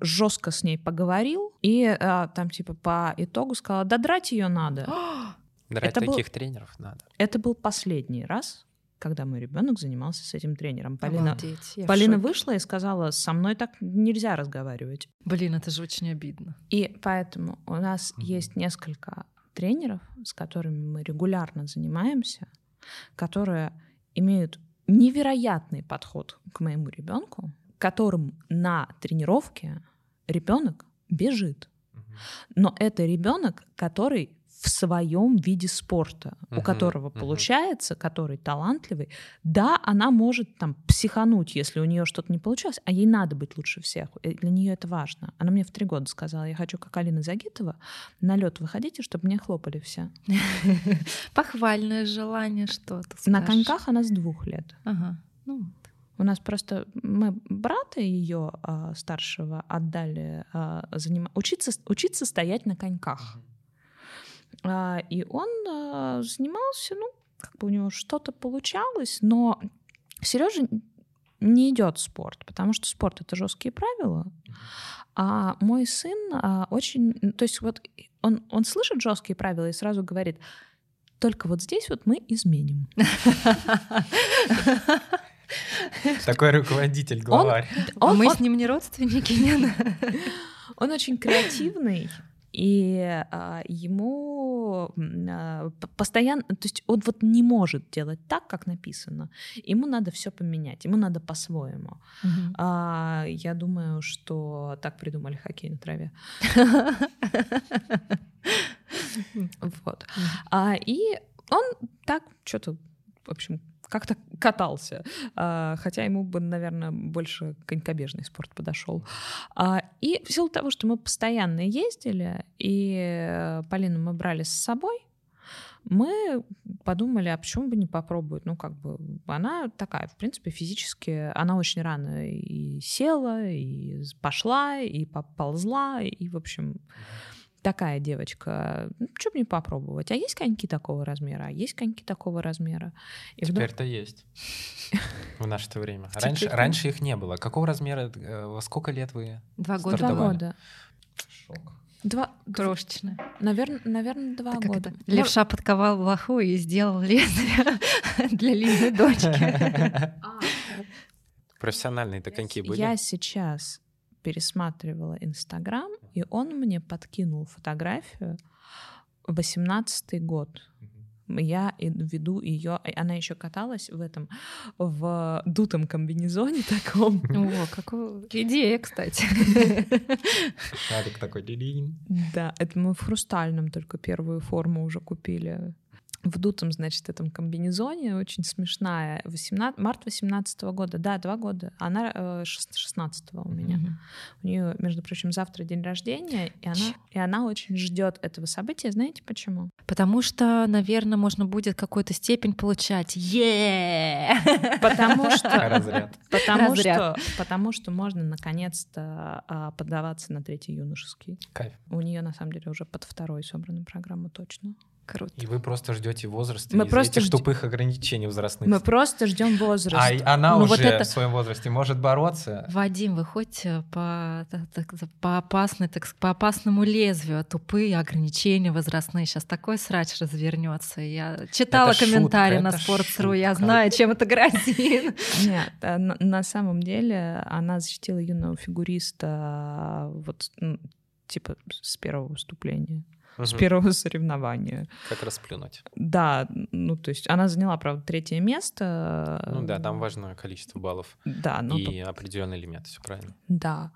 жестко с ней поговорил и а, там типа по итогу сказала, да драть ее надо. Драть Это был- таких тренеров надо. Это был последний раз, когда мой ребенок занимался с этим тренером. Полина, Обалдеть, Полина вышла и сказала, со мной так нельзя разговаривать. Блин, это же очень обидно. И поэтому у нас Мгм. есть несколько тренеров, с которыми мы регулярно занимаемся, которые имеют невероятный подход к моему ребенку, которым на тренировке ребенок бежит. Но это ребенок, который в своем виде спорта, у Мгм, которого мгм. получается, который талантливый, да, она может там психануть, если у нее что-то не получилось, а ей надо быть лучше всех. И Для нее это важно. Она мне в три года сказала, я хочу, как Алина Загитова, на лед выходите, чтобы мне хлопали все. Похвальное желание, что ты На коньках она с двух лет. Ага. Ну, У нас просто мы брата ее а, старшего отдали а, занима- учиться, учиться стоять на коньках. А, и он а, занимался, ну, как бы у него что-то получалось, но Сережа не идет в спорт, потому что спорт это жесткие правила. А мой сын а, очень, ну, то есть вот он, он слышит жесткие правила и сразу говорит, только вот здесь вот мы изменим. Такой руководитель, главарь. Он- Мы он- с ним не родственники, нет? Он очень креативный, и а, ему а, постоянно, то есть он вот не может делать так, как написано. Ему надо все поменять, ему надо по-своему. Мгм. А, я думаю, что так придумали хоккей на траве. Вот. А, и он так что-то, в общем, как-то катался. А, хотя ему бы, наверное, больше конькобежный спорт подошел. А, и в силу того, что мы постоянно ездили, и э, Полину мы брали с собой, мы подумали, а почему бы не попробовать? Ну, как бы она такая, в принципе, физически, она очень рано и села, и пошла, и поползла, и, в общем, такая девочка. Ну, что бы не попробовать? А есть коньки такого размера? А есть коньки такого размера? И вдруг- Теперь-то есть. В наше время. Раньше, раньше их не было. Какого размера, э, во сколько лет вы? Два Два года. стартовали? года. Шок. Два, Крошечная. наверное, наверное, два Это как года. это? Левша подковал блоху и сделал лезвие для Лины дочки. Профессиональные-то коньки были? Я сейчас пересматривала Инстаграм, и он мне подкинул фотографию 18 год. Я веду ее, она еще каталась в этом в дутом комбинезоне таком. О, какая идея, кстати. Шарик такой. Да, это мы в хрустальном только первую форму уже купили. В дутом, значит, этом комбинезоне, очень смешная, 18, март 18 года, да, два года, она э, 16 у меня. Mm-hmm. У нее, между прочим, завтра день рождения, и она, и она очень ждет этого события. Знаете почему? Потому что, наверное, можно будет какую-то степень получать. е Потому что... Потому что, потому что можно наконец-то а, поддаваться на третий юношеский. Кайф. У нее на самом деле уже под второй собрана программа точно. Круто. И вы просто ждете возраста мы из просто этих жд... тупых ограничений возрастных. Мы просто ждем возраста. А она ну, уже вот это... в своем возрасте может бороться. Вадим, вы хоть по, по, опасной, так, по опасному лезвию, а тупые ограничения возрастные. Сейчас такой срач развернется. Я читала это комментарии шутка, на Sports.ru, я знаю, чем это грозит. Нет, а на самом деле она защитила юного фигуриста вот типа с первого выступления угу. с первого соревнования. Как расплюнуть. Да, ну то есть она заняла, правда, третье место. Ну да, там важное количество баллов. Да, но и то... определенный лимит, все правильно. Да,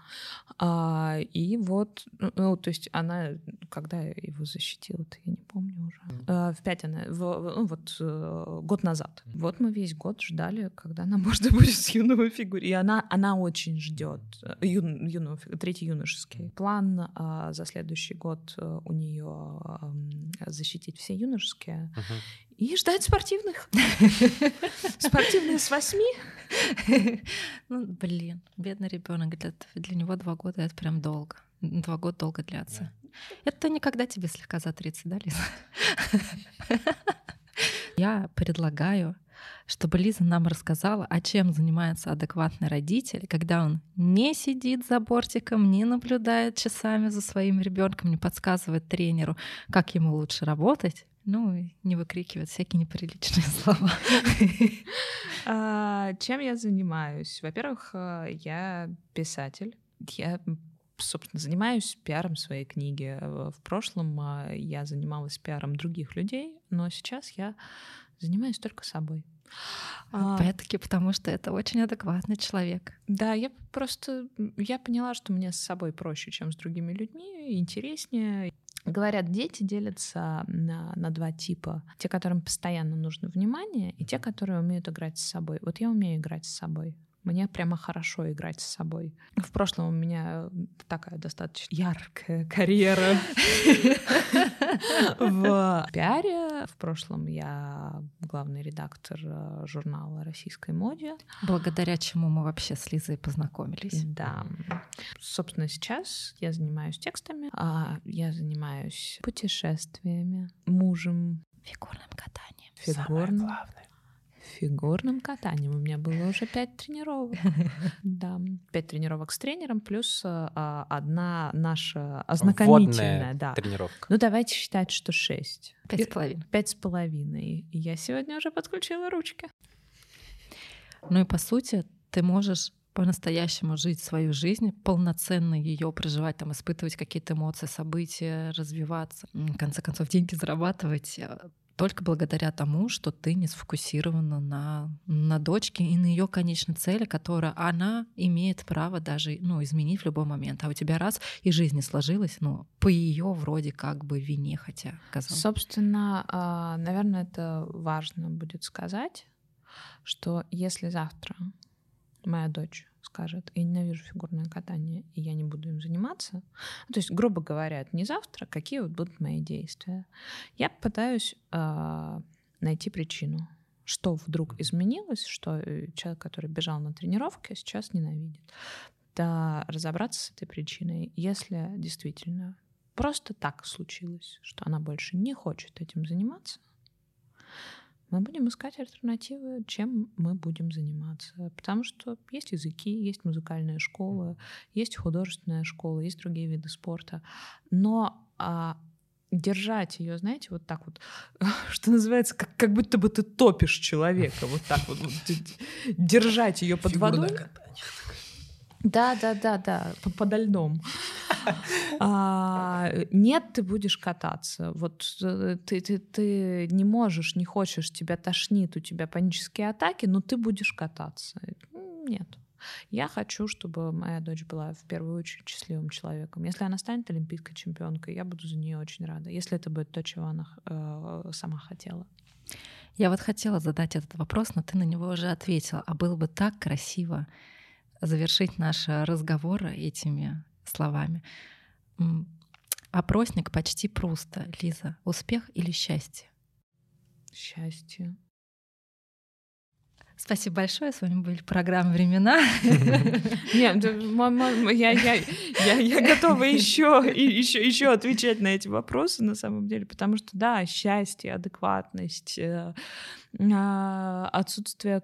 а, и вот, ну, ну то есть она, когда его защитила, то я не помню уже. Mm. А, в пять она, в, ну вот э, год назад. Mm. Вот мы весь год ждали, когда она можно будет с юного фигуре, и она она очень ждет э, юн, юного третий юношеский план а, за следующий год э, у нее защитить все юношеские uh-huh. и ждать спортивных. Спортивные с восьми. Ну, блин, бедный ребенок. Для, для него два года это прям долго. Два года долго длятся. Это никогда тебе слегка за 30, да, Лиза? Я предлагаю чтобы Лиза нам рассказала, о чем занимается адекватный родитель, когда он не сидит за бортиком, не наблюдает часами за своим ребенком, не подсказывает тренеру, как ему лучше работать, ну, не выкрикивает всякие неприличные слова. А, чем я занимаюсь? Во-первых, э, я писатель. Я собственно, занимаюсь пиаром своей книги. В прошлом э, я занималась пиаром других людей, но сейчас я занимаюсь только собой. А, Опять-таки, потому что это очень адекватный человек. Да, я просто я поняла, что мне с собой проще, чем с другими людьми, интереснее. Говорят, дети делятся на, на два типа. Те, которым постоянно нужно внимание, и те, которые умеют играть с собой. Вот я умею играть с собой. Мне прямо хорошо играть с собой. В прошлом у меня такая достаточно яркая карьера в пиаре. В прошлом я главный редактор э, журнала «Российской моде». Благодаря чему мы вообще с Лизой познакомились. Да. Собственно, сейчас я занимаюсь текстами, а я занимаюсь путешествиями, мужем. Фигурным катанием. Фигурным. Самое главное фигурным катанием. У меня было уже пять тренировок. Да, пять тренировок с тренером, плюс а, одна наша ознакомительная. да. тренировка. Ну, давайте считать, что шесть. Пять с половиной. Пять с половиной. И я сегодня уже подключила ручки. Ну и по сути, ты можешь по-настоящему жить свою жизнь, полноценно ее проживать, там, испытывать какие-то эмоции, события, развиваться, в конце концов, деньги зарабатывать, э, только благодаря тому, что ты не сфокусирована на, на дочке и на ее конечной цели, которую она имеет право даже ну, изменить в любой момент. А у тебя раз и жизнь не сложилась, ну, по ее вроде как бы вине, хотя казалось. Собственно, а, наверное, это важно будет сказать, что если завтра моя дочь скажет, я ненавижу фигурное катание, и я не буду им заниматься. Ну, то есть, грубо говоря, не завтра, какие вот будут мои действия. Я пытаюсь э, найти причину, что вдруг изменилось, что э, человек, который бежал на тренировке, сейчас ненавидит. Да, разобраться с этой причиной, если действительно просто так случилось, что она больше не хочет этим заниматься, мы будем искать альтернативы, чем мы будем заниматься. Потому что есть языки, есть музыкальная школа, есть художественная школа, есть другие виды спорта. Но а, держать ее, знаете, вот так вот, что называется, как, как будто бы ты топишь человека, вот так вот, вот держать ее под водой. Да, да, да, да, подо льдом. А, нет, ты будешь кататься. Вот э, ты, ты, ты не можешь, не хочешь, тебя тошнит, у тебя панические атаки, но ты будешь кататься. Нет. Я хочу, чтобы моя дочь была в первую очередь счастливым человеком. Если она станет олимпийской чемпионкой, я буду за нее очень рада. Если это будет то, чего она э, сама хотела. Я вот хотела задать этот вопрос, но ты на него уже ответила. А было бы так красиво завершить наш разговор этими словами. Опросник почти просто. Лиза, успех или счастье? Счастье. Спасибо большое. С вами были программы «Времена». Нет, я, я, я, я готова еще, еще, еще отвечать на эти вопросы на самом деле, потому что, да, счастье, адекватность, э, а, отсутствие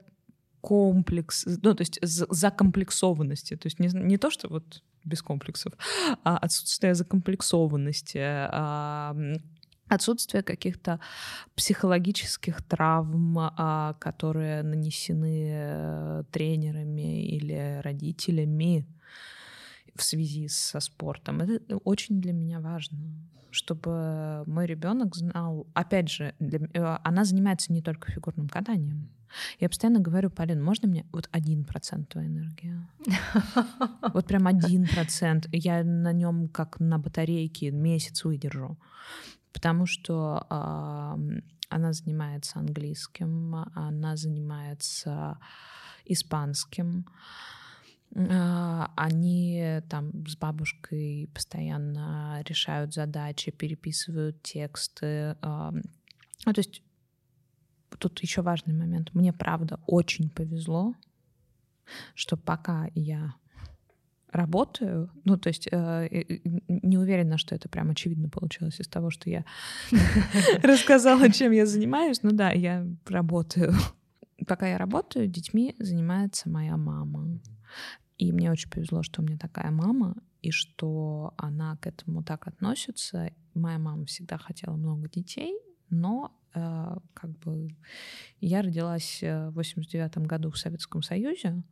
комплекс, ну, то есть закомплексованности. То есть не, не то, что вот без комплексов, а отсутствие закомплексованности, а, отсутствие каких-то психологических травм, а, которые нанесены э, тренерами или родителями в связи со спортом. Это очень для меня важно, чтобы мой ребенок знал. Опять же, для, э, она занимается не только фигурным катанием. Я постоянно говорю, Полин, можно мне вот один процент твоей энергии? Вот прям один процент. Я на нем как на батарейке месяц выдержу потому что э, она занимается английским, она занимается испанским. Э, они там с бабушкой постоянно решают задачи, переписывают тексты. Ну, то есть тут еще важный момент. Мне правда очень повезло, что пока я работаю. Ну, то есть э, не уверена, что это прям очевидно получилось из того, что я рассказала, чем я занимаюсь. Ну да, я работаю. Пока я работаю, детьми занимается моя мама. И мне очень повезло, что у меня такая мама, и что она к этому так относится. Моя мама всегда хотела много детей, но э, как бы я родилась э, в 89 году в Советском Союзе,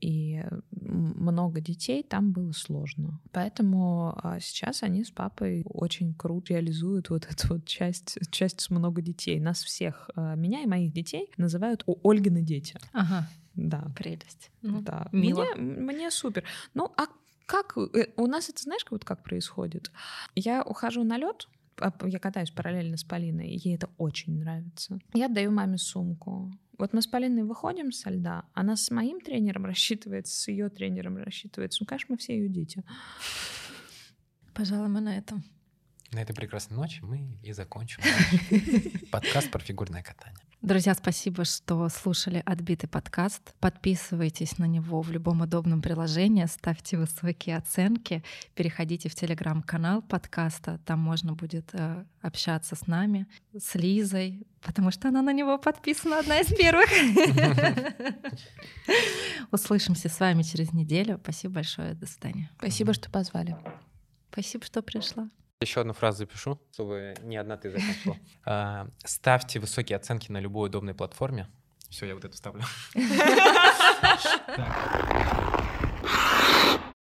и много детей, там было сложно. Поэтому а, сейчас они с папой очень круто реализуют вот эту вот часть, часть с много детей. Нас всех, а, меня и моих детей, называют Ольгины дети. Ага. Да. Прелесть. Ну, да. Мило. Мне, мне супер. Ну, а как э, у нас это знаешь, вот как происходит? Я ухожу на лед, а, я катаюсь параллельно с Полиной, и ей это очень нравится. Я отдаю маме сумку. Вот мы с Полиной выходим со льда, она с моим тренером рассчитывается, с ее тренером рассчитывается. Ну, конечно, мы все ее дети. Пожалуй, мы на этом. На этой прекрасной ночи мы и закончим подкаст про фигурное катание. Друзья, спасибо, что слушали отбитый подкаст. Подписывайтесь на него в любом удобном приложении, ставьте высокие оценки, переходите в телеграм-канал подкаста, там можно будет э, общаться с нами, с Лизой, потому что она на него подписана, одна из первых. Услышимся с вами через неделю. Спасибо большое, до свидания. Спасибо, что позвали. Спасибо, что пришла. Еще одну фразу запишу, чтобы не одна ты закончила. А, ставьте высокие оценки на любой удобной платформе. Все, я вот это вставлю.